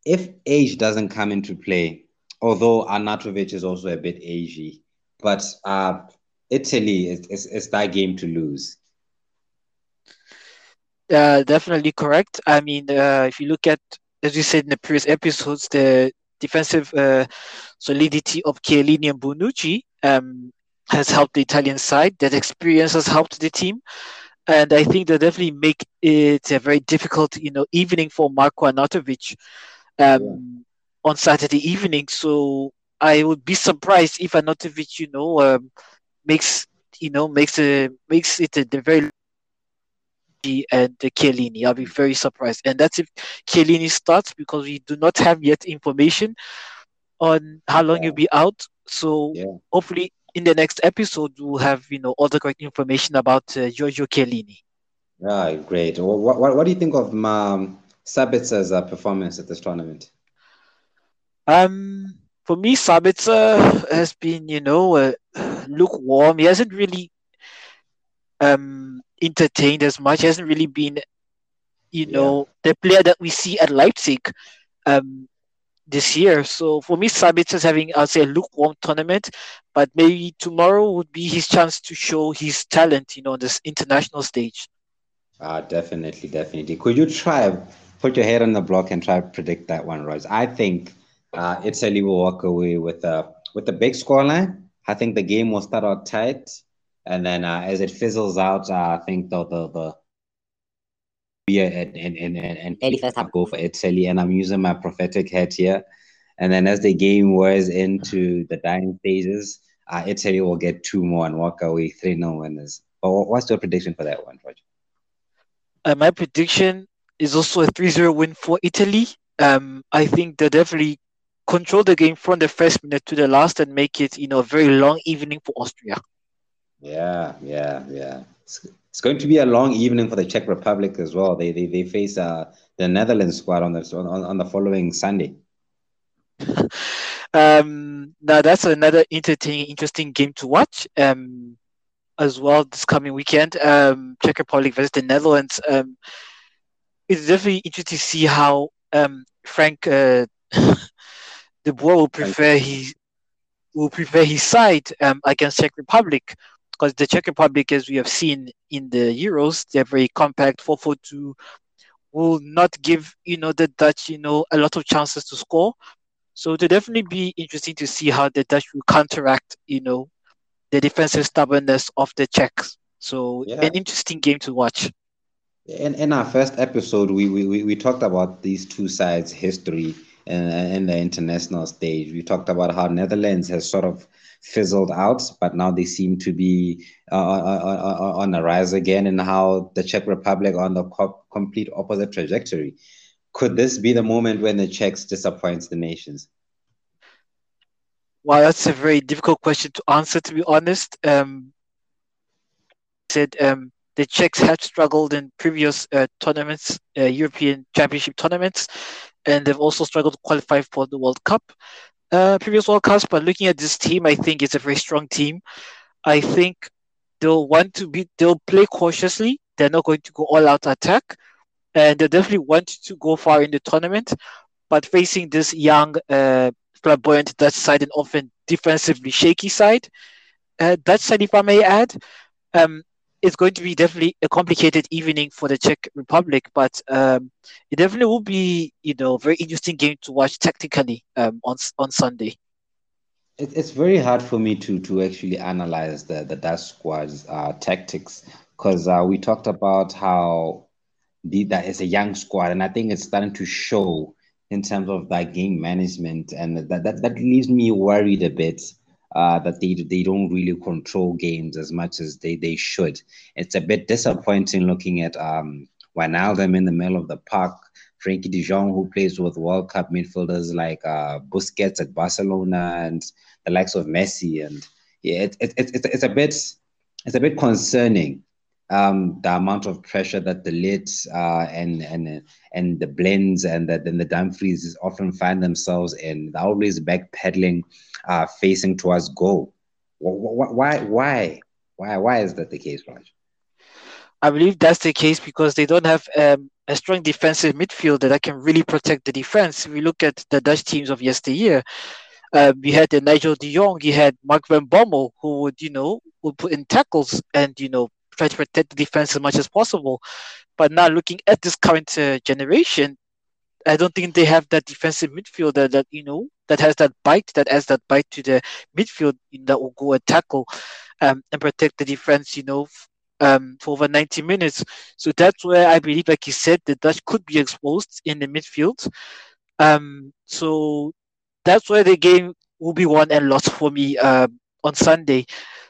if age doesn't come into play, although Arnautovic is also a bit agey, but uh, Italy is, is, is that game to lose. Uh, definitely correct. I mean, uh, if you look at, as you said in the previous episodes, the defensive uh, solidity of Chiellini and Bonucci um, has helped the Italian side. That experience has helped the team. And I think they definitely make it a very difficult, you know, evening for Marko Arnautovic um, yeah. on Saturday evening. So I would be surprised if Arnautovic, you know, um, makes you know makes a makes it a, very and Chiellini. I'll be very surprised. And that's if Chiellini starts because we do not have yet information on how long yeah. he'll be out. So yeah. hopefully in the next episode we'll have you know all the correct information about uh, Giorgio Chiellini. Right, great. What, what, what do you think of um, Sabitzer's uh, performance at this tournament? Um, for me, Sabitzer has been, you know, uh, lukewarm. He hasn't really um, entertained as much. He hasn't really been, you yeah. know, the player that we see at Leipzig um, this year. So for me, Sabitzer is having, I'd say, a lukewarm tournament. But maybe tomorrow would be his chance to show his talent, you know, on this international stage. Ah, definitely, definitely. Could you try put your head on the block and try to predict that one, Rose? I think uh, Italy will walk away with a with a big scoreline. I think the game will start out tight, and then uh, as it fizzles out, uh, I think the the the yeah, and and and and early first half go for Italy, and I'm using my prophetic hat here. And then as the game wears into the dying phases, uh, Italy will get two more and walk away three no winners. But what's your prediction for that one, Roger? Uh, my prediction is also a 3-0 win for Italy. Um, I think they definitely control the game from the first minute to the last and make it, you know, a very long evening for Austria. Yeah, yeah, yeah. It's, going to be a long evening for the Czech Republic as well. They they, they face uh, the Netherlands squad on the on, on the following Sunday. *laughs* um, now that's another interesting interesting game to watch. Um, as well this coming weekend. Um, Czech Republic versus the Netherlands. Um, it's definitely interesting to see how um, Frank uh, *laughs* De Boer will prefer his will prefer his side um, against Czech Republic because the Czech Republic, as we have seen in the Euros, they're very compact, 4-4-2, will not give you know the Dutch you know a lot of chances to score. So it'll definitely be interesting to see how the Dutch will counteract you know the defensive stubbornness of the Czechs. So yeah. an interesting game to watch. In, in our first episode, we, we, we talked about these two sides' history in, in the international stage. We talked about how Netherlands has sort of fizzled out, but now they seem to be uh, uh, uh, uh on a rise again, and how the Czech Republic on the co- complete opposite trajectory. Could this be the moment when the Czechs disappoints the nations? Well, that's a very difficult question to answer, to be honest. Um, said um, the Czechs have struggled in previous uh, tournaments, uh, European Championship tournaments, and they've also struggled to qualify for the World Cup, uh, previous World Cups. But looking at this team, I think it's a very strong team. I think they'll want to be, they'll play cautiously. They're not going to go all out attack, and they definitely want to go far in the tournament. But facing this young, uh, flamboyant Dutch side and often defensively shaky side, uh, Dutch side, if I may add, um, it's going to be definitely a complicated evening for the Czech Republic, but um, it definitely will be, you know, very interesting game to watch tactically um, on on Sunday. It, it's very hard for me to to actually analyze the the Dutch squad's uh, tactics because uh, we talked about how the, that is a young squad, and I think it's starting to show in terms of that game management, and that that, that leaves me worried a bit uh, that they they don't really control games as much as they they should. It's a bit disappointing looking at um, Wijnaldum in the middle of the park, Frankie De Jong who plays with World Cup midfielders like uh, Busquets at Barcelona and the likes of Messi, and yeah, it, it, it, it's a bit it's a bit concerning. Um, the amount of pressure that the Ligts uh, and and and the Blinds and the, and the Dumfries often find themselves in. They're always backpedaling uh, facing towards goal. Why, why, why, why is that the case, Raj? I believe that's the case because they don't have um, a strong defensive midfielder that can really protect the defense. If we look at the Dutch teams of yesteryear, Um, you had Nigel De Jong, you had Mark Van Bommel, who would, you know, would put in tackles and, you know, try to protect the defense as much as possible. But now looking at this current uh, generation, I don't think they have that defensive midfielder that, you know, that has that bite, that has that bite to the midfield in that will go and tackle um, and protect the defense, you know, um, for over 90 minutes. So that's where I believe, like you said, the Dutch could be exposed in the midfield. Um, so that's where the game will be won and lost for me um, on Sunday.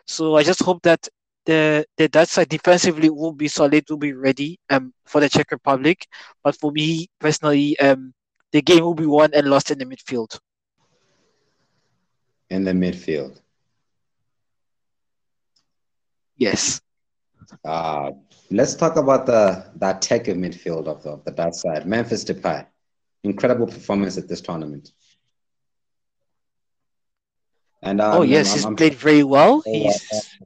So I just hope that the the Dutch side defensively will be solid, will be ready um, for the Czech Republic. But for me personally, um, the game will be won and lost in the midfield. In the midfield. Yes. Uh, let's talk about the the attacking midfield of the, of the Dutch side. Memphis Depay, incredible performance at this tournament. And um, oh yes, I'm, he's I'm, played very well. He's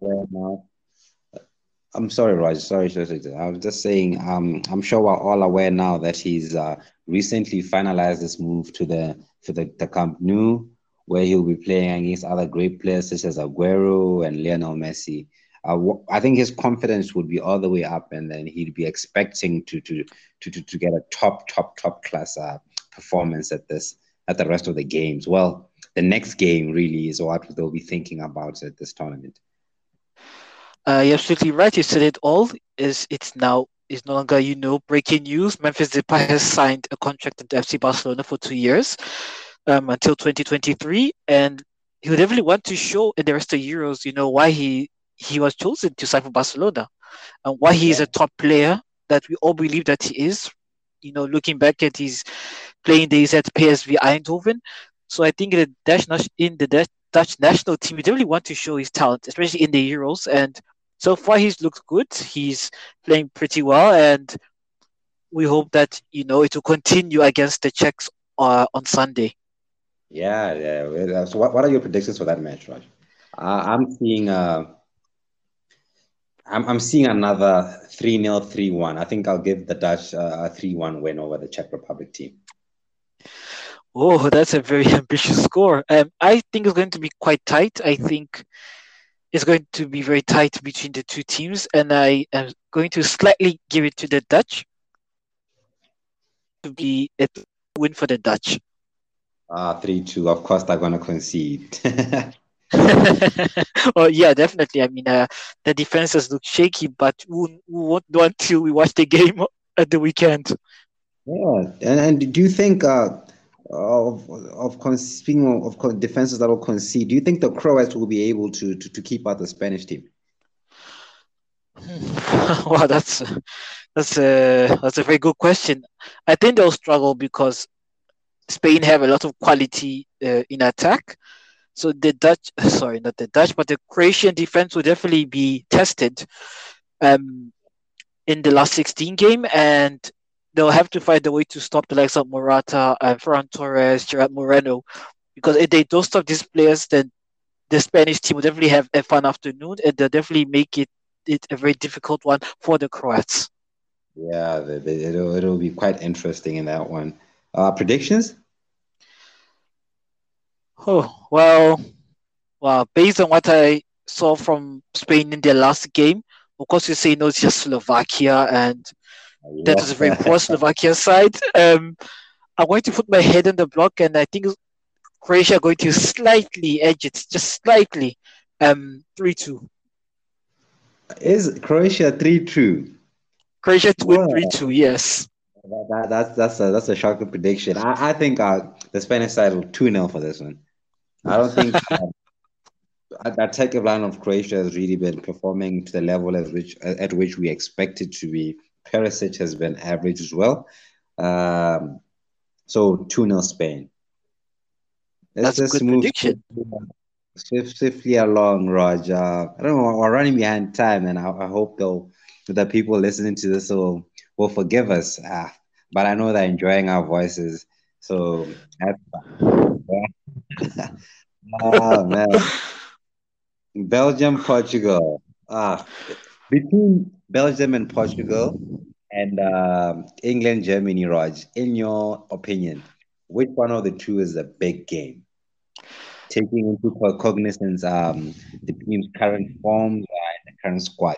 I'm sorry, sorry, sorry. I was just saying. Um, I'm sure we're all aware now that he's uh, recently finalized this move to the to the, the Camp Nou, where he'll be playing against other great players such as Aguero and Lionel Messi. Uh, I think his confidence would be all the way up, and then he'd be expecting to to to to, to get a top top top class uh, performance at this at the rest of the games. Well, the next game really is what they'll be thinking about at this tournament. Uh, you're absolutely right. You said it all. Is it's now is no longer you know breaking news. Memphis Depay has signed a contract at FC Barcelona for two years um, until 2023, and he would definitely want to show in the rest of Euros, you know, why he he was chosen to sign for Barcelona and why he is a top player that we all believe that he is. You know, looking back at his playing days at PSV Eindhoven. So I think the Dutch in the Dutch national team, we definitely want to show his talent, especially in the Euros. And so far, he's looked good. He's playing pretty well, and we hope that you know it will continue against the Czechs uh, on Sunday. Yeah, yeah. So, what, what are your predictions for that match, Raj? Uh, I'm seeing uh, I'm, I'm seeing another 3 0, 3 1. I think I'll give the Dutch uh, a 3 1 win over the Czech Republic team. Oh, that's a very *laughs* ambitious score. Um, I think it's going to be quite tight. I think it's going to be very tight between the two teams, and I am going to slightly give it to the Dutch to be a win for the Dutch. Ah, uh, 3 2. Of course, they're going to concede. *laughs* well, yeah, definitely. I mean, uh, the defenses look shaky, but we, we won't know until we watch the game *laughs* at the weekend. Yeah, and, and do you think uh, of of speaking of defenses that will concede, do you think the Croats will be able to to, to keep out the Spanish team? *laughs* well, that's that's a that's a very good question. I think they'll struggle because Spain have a lot of quality uh, in attack, so the Dutch, *laughs* sorry, not the Dutch, but the Croatian defense will definitely be tested um, in the last 16 game, and they'll have to find a way to stop the likes of Morata and Ferran Torres, Gerard Moreno, because if they don't stop these players, then the Spanish team will definitely have a fun afternoon, and they'll definitely make it, it a very difficult one for the Croats. Yeah, it'll, it'll be quite interesting in that one. Uh, predictions? Oh well, well, based on what I saw from Spain in their last game, of course you say no, it's just Slovakia, and. That was a very poor Slovakia side. Um, I'm going to put my head on the block, and I think Croatia are going to slightly edge it, just slightly, um, three two. Is Croatia three two? Croatia to win three two, yes. That, that, that's that's a that's a shocking prediction. I, I think uh, the Spanish side will two 0 for this one. I don't think um, *laughs* that technical line of Croatia has really been performing to the level at which at which we expected to be. Perisic has been average as well. Um, so 2 0 Spain. Let's That's just move prediction. Swiftly along, Roger. I don't know, we're running behind time, and I, I hope though the people listening to this will, will forgive us. Ah, but I know they're enjoying our voices. So, oh *laughs* man. *laughs* Belgium, Portugal. Ah, between Belgium and Portugal and uh, England, Germany, Raj, in your opinion, which one of the two is a big game? taking into cognizance um, the team's current form and the current squad.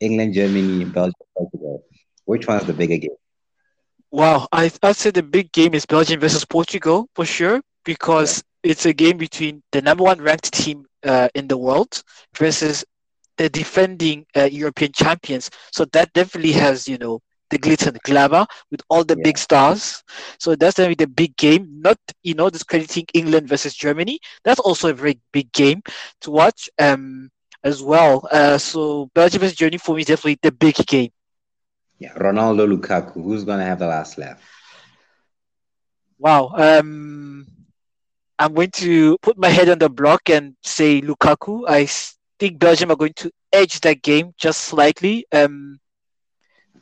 England, Germany, Belgium, Portugal. Which one is the bigger game? Wow, I, I'd say the big game is Belgium versus Portugal for sure because yeah. it's a game between the number one ranked team uh, in the world versus the defending uh, European champions. So that definitely has, you know, the glitz and glamour with all the yeah. big stars. So that's going to be the big game. Not, you know, discrediting England versus Germany. That's also a very big game to watch um, as well. Uh, so Belgium versus Germany for me is definitely the big game. Yeah, Ronaldo Lukaku. Who's going to have the last laugh? Wow. Um, I'm going to put my head on the block and say Lukaku. I think Belgium are going to edge that game just slightly. Um,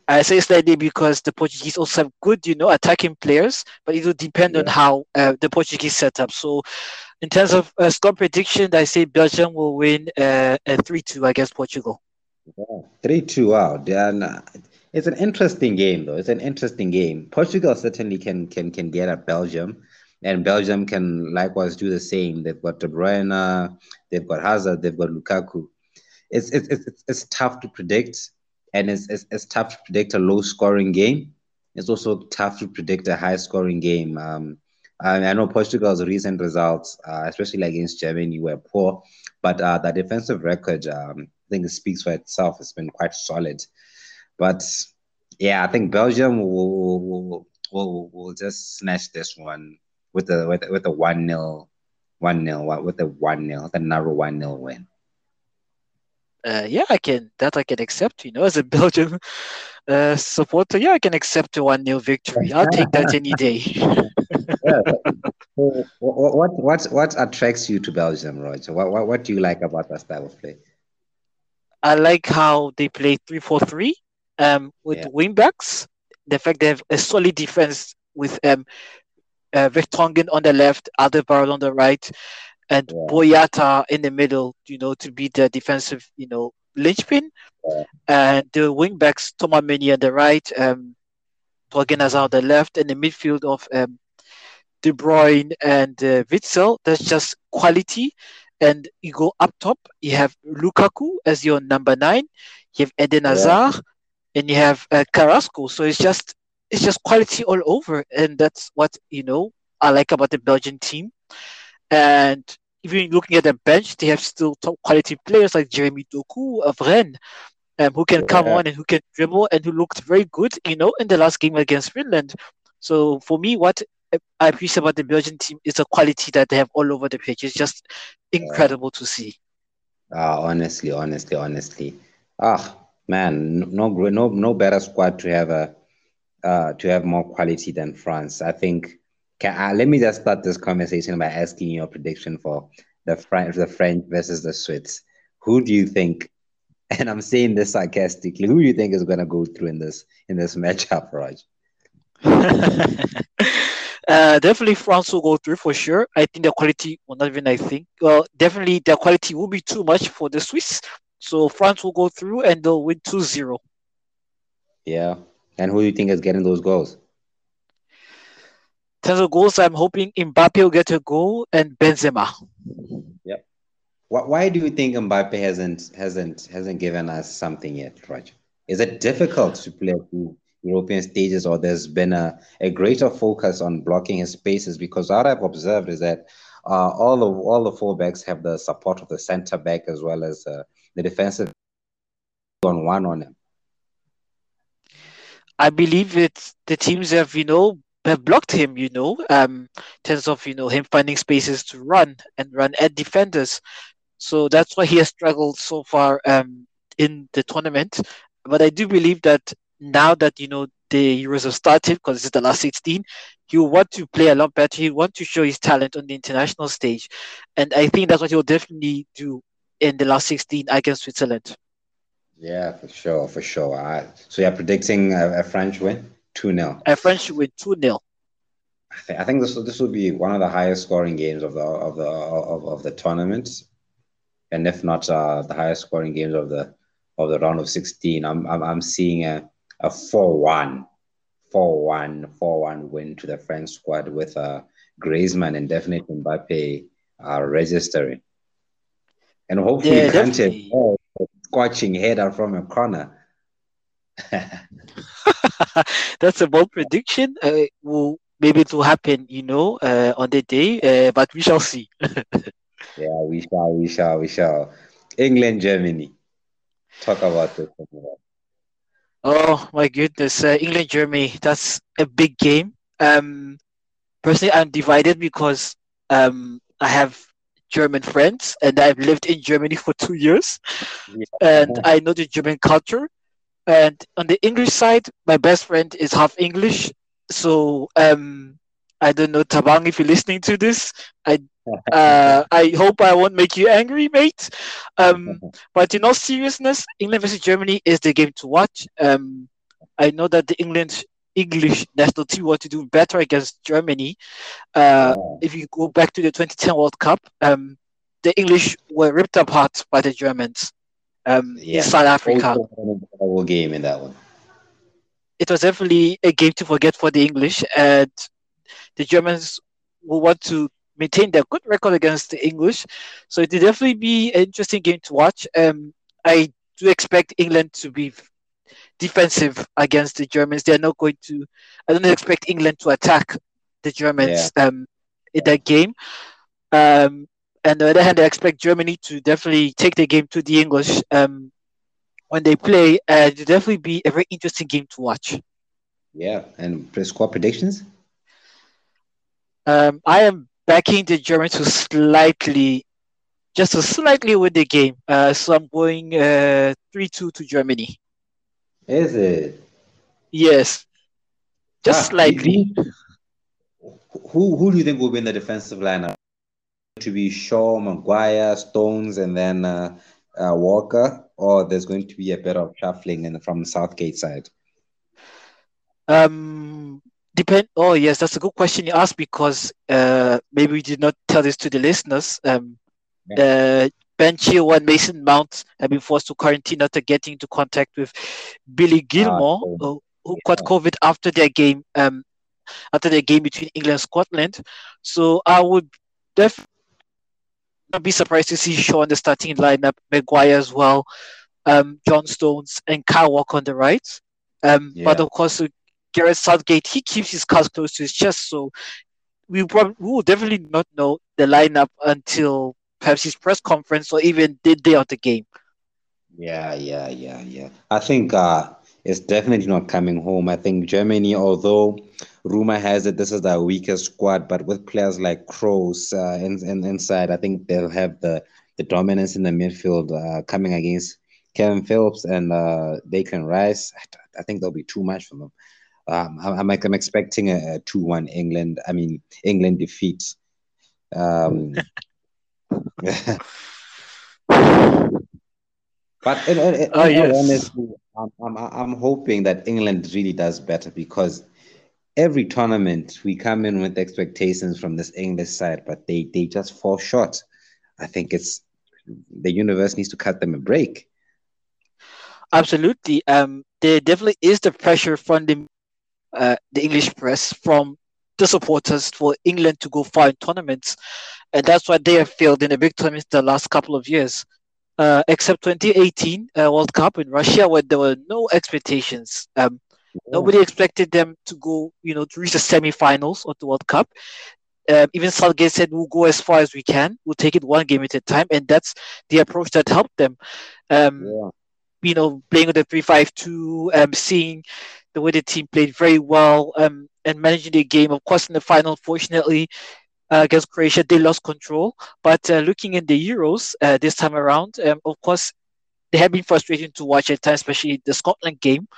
I say slightly because the Portuguese also have good, you know, attacking players, but it will depend yeah. on how uh, the Portuguese set up. So, in terms of uh, score prediction, I say Belgium will win uh, a three-two against Portugal. Three-two. Wow, it's an interesting game, though. It's an interesting game. Portugal certainly can can can get at Belgium, and Belgium can likewise do the same. They've got De Bruyne, they've got Hazard, they've got Lukaku. It's it's it's, it's tough to predict and it's, it's, it's tough to predict a low scoring game. It's also tough to predict a high scoring game. Um, I, I, know Portugal's recent results, uh, especially against Germany, were poor, but uh, the defensive record, um, I think it speaks for itself. It's been quite solid. But yeah, I think Belgium will, will, will, will just snatch this one with the with, with a one 0 one 0 with a one 0 the narrow one 0 win uh, yeah, I can that I can accept. You know, as a Belgian uh, supporter, yeah, I can accept a one 0 victory. *laughs* I'll take that any day. yeah. what what what attracts you to Belgium, Roger? What, what what do you like about that style of play? I like how they play three four three um, with yeah. wingbacks. The fact they have a solid defense with um, uh, Vertonghen on the left, Alderweireld on the right, and yeah. Boyata in the middle, you know, to be the defensive, you know, linchpin. Yeah. And the wingbacks, Tchouameni on the right, um, Thorgan on the left, and the midfield of um, De Bruyne and uh, Witsel. That's just quality. And you go up top, you have Lukaku as your number nine, you have Eden Hazard, yeah. and you have uh, Carrasco. So it's just it's just quality all over, and that's what you know I like about the Belgian team. And even looking at the bench, they have still top quality players like Jeremy Doku of Rennes, um, who can yeah. come on and who can dribble and who looked very good, you know, in the last game against Finland. So for me, what I appreciate about the Belgian team is the quality that they have all over the pitch. It's just incredible yeah. to see. Ah, honestly, honestly, honestly. Ah, man, no, no, no better squad to have a uh, to have more quality than France. I think can, uh, let me just start this conversation by asking your prediction for the French, the French versus the Swiss. Who do you think? *laughs* And I'm saying this sarcastically. Who do you think is going to go through in this in this *laughs* matchup, Raj? *laughs* uh, definitely France will go through for sure. I think their quality, well, not even I think, well, definitely their quality will be too much for the Swiss. So France will go through and they'll win 2 0. Yeah. And who do you think is getting those goals? terms of goals, I'm hoping Mbappe will get a goal and Benzema. Yep. Why do you think Mbappe hasn't hasn't hasn't given us something yet, Roger? Is it difficult to play through European stages, or there's been a, a greater focus on blocking his spaces? Because what I've observed is that uh, all of all the fullbacks have the support of the centre back as well as uh, the defensive on one on him. I believe it's the teams have you know have blocked him, you know, um, in terms of, you know, him finding spaces to run and run at defenders. So that's why he has struggled so far um, in the tournament. But I do believe that now that, you know, the Euros have started, because this is the last 16, he will want to play a lot better. He want to show his talent on the international stage. And I think that's what he'll definitely do in the last 16 against Switzerland. Yeah, for sure, for sure. Uh, so you're predicting a, a French win? 2 0. A French win 2 0. I think, I think this this will be one of the highest scoring games of the of the of, of the tournament, and if not uh, the highest scoring games of the of the round of sixteen. I'm I'm, I'm seeing a a four one, four one, four one win to the French squad with uh, Griezmann and definitely Mbappe are registering. And hopefully yeah, Kante scorching header from a corner. *laughs* That's a bold prediction. Uh, well, maybe it will happen, you know, uh, on the day, uh, but we shall see. *laughs* yeah, we shall, we shall, we shall. England, Germany. Talk about this. Oh my goodness, uh, England, Germany. That's a big game. Um, personally, I'm divided because um, I have German friends and I've lived in Germany for two years, yeah. and I know the German culture. And on the English side, my best friend is half English, so um, I don't know Tabang if you're listening to this. I *laughs* uh, I hope I won't make you angry, mate. Um, *laughs* but in all seriousness, England versus Germany is the game to watch. Um, I know that the England English national team want to do better against Germany. Uh, if you go back to the 2010 World Cup, um, the English were ripped apart by the Germans um, yeah. in South Africa. Game in that one. It was definitely a game to forget for the English, and the Germans will want to maintain their good record against the English. So it will definitely be an interesting game to watch. Um, I do expect England to be defensive against the Germans. They're not going to. I don't expect England to attack the Germans yeah. um, in that game. Um, and on the other hand, I expect Germany to definitely take the game to the English um, when they play. Uh, it will definitely be a very interesting game to watch. Yeah, and score predictions. Um, I am backing the Germans to slightly, just to slightly win the game. Uh, so I'm going uh, 3 2 to Germany. Is it? Yes. Just ah, slightly. Who, who do you think will be in the defensive lineup? To be Shaw, Maguire, Stones, and then uh, uh, Walker, or there's going to be a bit of shuffling in, from the Southgate side? Um, depend. Oh yes, that's a good question you asked because uh, maybe we did not tell this to the listeners. Um, yeah. Uh, Ben Chilwell and Mason Mount have been forced to quarantine after getting into contact with Billy Gilmour, uh, who, who yeah. caught COVID after their game, um, after their game between England and Scotland. So I would definitely not be surprised to see Shaw in the starting lineup, Maguire as well, um, John Stones and Kyle Walker on the right. Um, yeah. But of course, Gareth Southgate, he keeps his cards close to his chest, so we, probably, we will definitely not know the lineup until perhaps his press conference or even the day of the game. Yeah, yeah, yeah, yeah. I think uh, it's definitely not coming home. I think Germany, although rumor has it this is their weakest squad, but with players like Kroos uh, in, in, inside, I think they'll have the, the dominance in the midfield uh, coming against Kalvin Phillips and uh, Declan Rice. I think there'll be too much for them. Um, I'm, I'm expecting a, a 2 1 England, I mean, England defeat. Um, *laughs* *laughs* but in, in, in, oh, yes. honestly, I'm, I'm, I'm hoping that England really does better because every tournament we come in with expectations from this English side, but they, they just fall short. I think it's the universe needs to cut them a break. Absolutely. Um, there definitely is the pressure from the, uh, the English press from the supporters for England to go far in tournaments and that's why they have failed in the big tournaments the last couple of years. Uh, except 2018 uh, World Cup in Russia, where there were no expectations. Um, Nobody expected them to go, you know, to reach the semi-finals of the World Cup. Um, even Southgate said, "We'll go as far as we can. We'll take it one game at a time," and that's the approach that helped them. Um, yeah. You know, playing with the three-five-two, um, seeing the way the team played very well, um, and managing the game. Of course, in the final, fortunately, uh, against Croatia, they lost control. But uh, looking in the Euros uh, this time around, um, of course, they have been frustrating to watch at times, especially the Scotland game.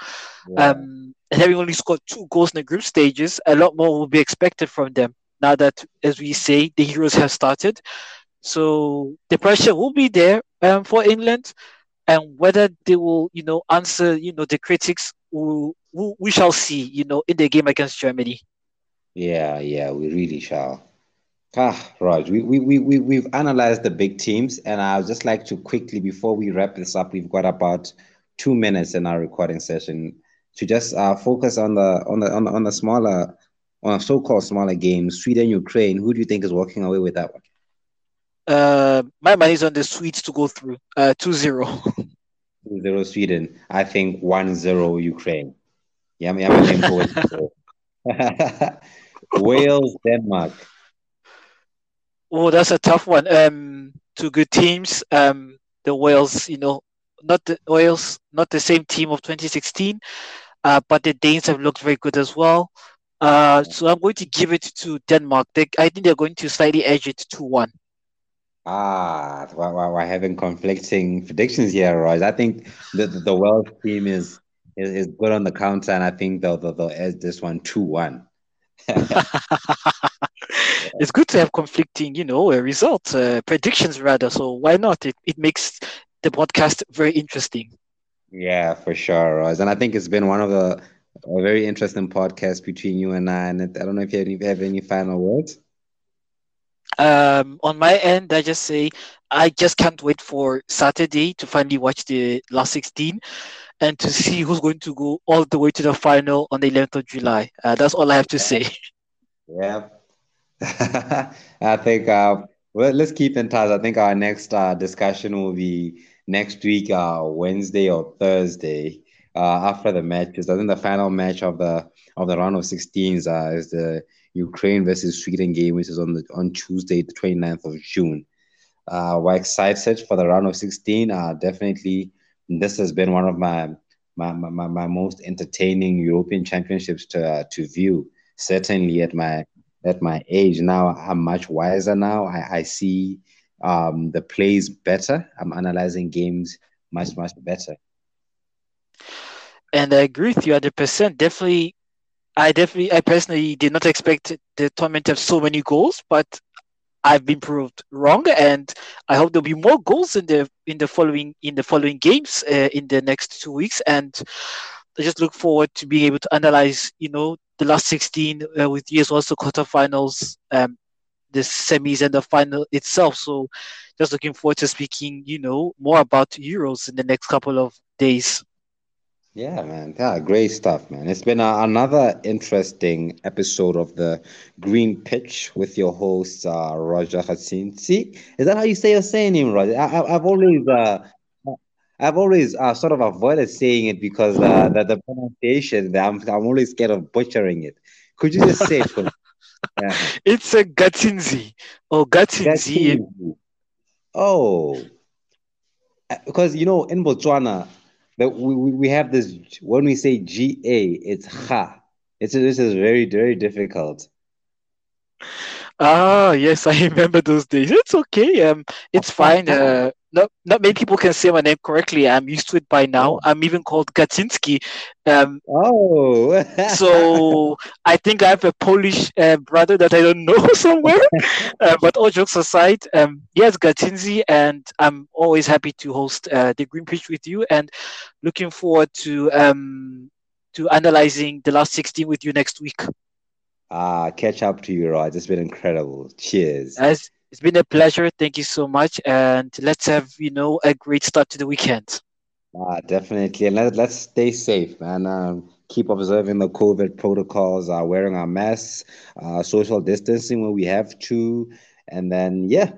Yeah. Um, and having only scored two goals in the group stages, a lot more will be expected from them now that, as we say, the Euros have started. So the pressure will be there um, for England, and whether they will, you know, answer, you know, the critics, we, we shall see, you know, in the game against Germany. Yeah, yeah, we really shall. Ah, Raj, we, we, we, we, we've analyzed the big teams, and I would just like to quickly, before we wrap this up, we've got about two minutes in our recording session to just uh, focus on the on the on the, on the smaller on so-called smaller games. Sweden, Ukraine. Who do you think is walking away with that one? Uh, my money is on the Swedes to go through. Uh, 2-0. 2-0 *laughs* Sweden. I think 1-0 Ukraine. Yeah, yeah, I mean for it. Wales, Denmark. Oh, that's a tough one. Um, two good teams. Um, the Wales, you know, not the Wales, not the same team of 2016, uh, but the Danes have looked very good as well. Uh, so I'm going to give it to Denmark. They, I think they're going to slightly edge it to one. Ah, we're, we're having conflicting predictions here, Raj. I think the, the, the Welsh team is, is, is good on the counter, and I think they'll, they'll, they'll edge this one 2 1. *laughs* it's good to have conflicting, you know, results, uh, predictions rather. So why not? It, it makes the podcast very interesting. Yeah, for sure, Raj. And I think it's been one of the a very interesting podcast between you and I. And I don't know if you have any, have any final words. Um, on my end, I just say I just can't wait for Saturday to finally watch the last 16 and to see who's going to go all the way to the final on the 11th of July. Uh, that's all I have to say. Yeah. *laughs* I think, uh, well, let's keep in touch. I think our next uh, discussion will be next week, uh, Wednesday or Thursday, uh, after the matches. I think the final match of the of the round of 16s uh, is the Ukraine versus Sweden game, which is on the on Tuesday, the 29th of June. Uh, we're excited for the round of 16. Uh, definitely, this has been one of my my, my, my most entertaining European championships to uh, to view. Certainly at my at my age now, I'm much wiser now. I, I see um, the plays better. I'm analyzing games much much better. And I agree with you 100%. Definitely I definitely, I personally did not expect the tournament to have so many goals, but I've been proved wrong, and I hope there'll be more goals in the in the following in the following games uh, in the next two weeks. And I just look forward to being able to analyze, you know, the last 16 uh, with years also quarterfinals, um, the semis, and the final itself. So, just looking forward to speaking, you know, more about Euros in the next couple of days. Yeah, man. Yeah, great stuff, man. It's been a, another interesting episode of the Green Pitch with your host, uh, Roger Is that how you say your saying name, Roger? I, have always, uh, I've always uh, sort of avoided saying it because uh, the, the pronunciation, I'm, I'm always scared of butchering it. Could you just say it for me? Yeah. *laughs* It's a Gatsinzi or Gatsinzi. Oh, because you know in Botswana that we, we have this when we say GA, it's ha. It's this is very very difficult. Ah, yes, I remember those days. It's okay. Um, it's fine. Uh, not not many people can say my name correctly. I'm used to it by now. Oh. I'm even called Gatinski. Um, oh, *laughs* so I think I have a Polish uh, brother that I don't *laughs* know somewhere. *laughs* uh, but all jokes aside, um, yes, Gatinzi, and I'm always happy to host uh, the Green Pitch with you, and looking forward to um, to analyzing the last 16 with you next week. Ah, catch up to you, Rod. It's been incredible. Cheers. As it's been a pleasure. Thank you so much. And let's have, you know, a great start to the weekend. Uh, definitely. And let, let's stay safe, man. Um, keep observing the COVID protocols, uh, wearing our masks, uh, social distancing when we have to. And then, yeah.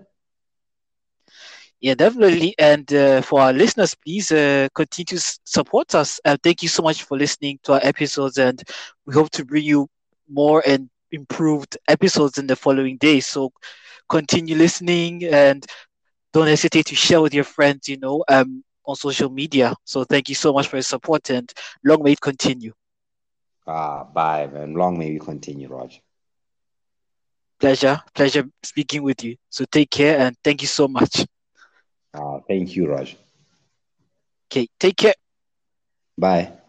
Yeah, definitely. And uh, for our listeners, please uh, continue to support us. Uh, thank you so much for listening to our episodes. And we hope to bring you more and improved episodes in the following days. So continue listening and don't hesitate to share with your friends, you know, um, on social media. So thank you so much for your support and long may it continue. Ah, bye, man. Long may you continue, Raj. Pleasure, pleasure speaking with you. So take care and thank you so much. Ah, thank you, Raj. Okay, take care. Bye.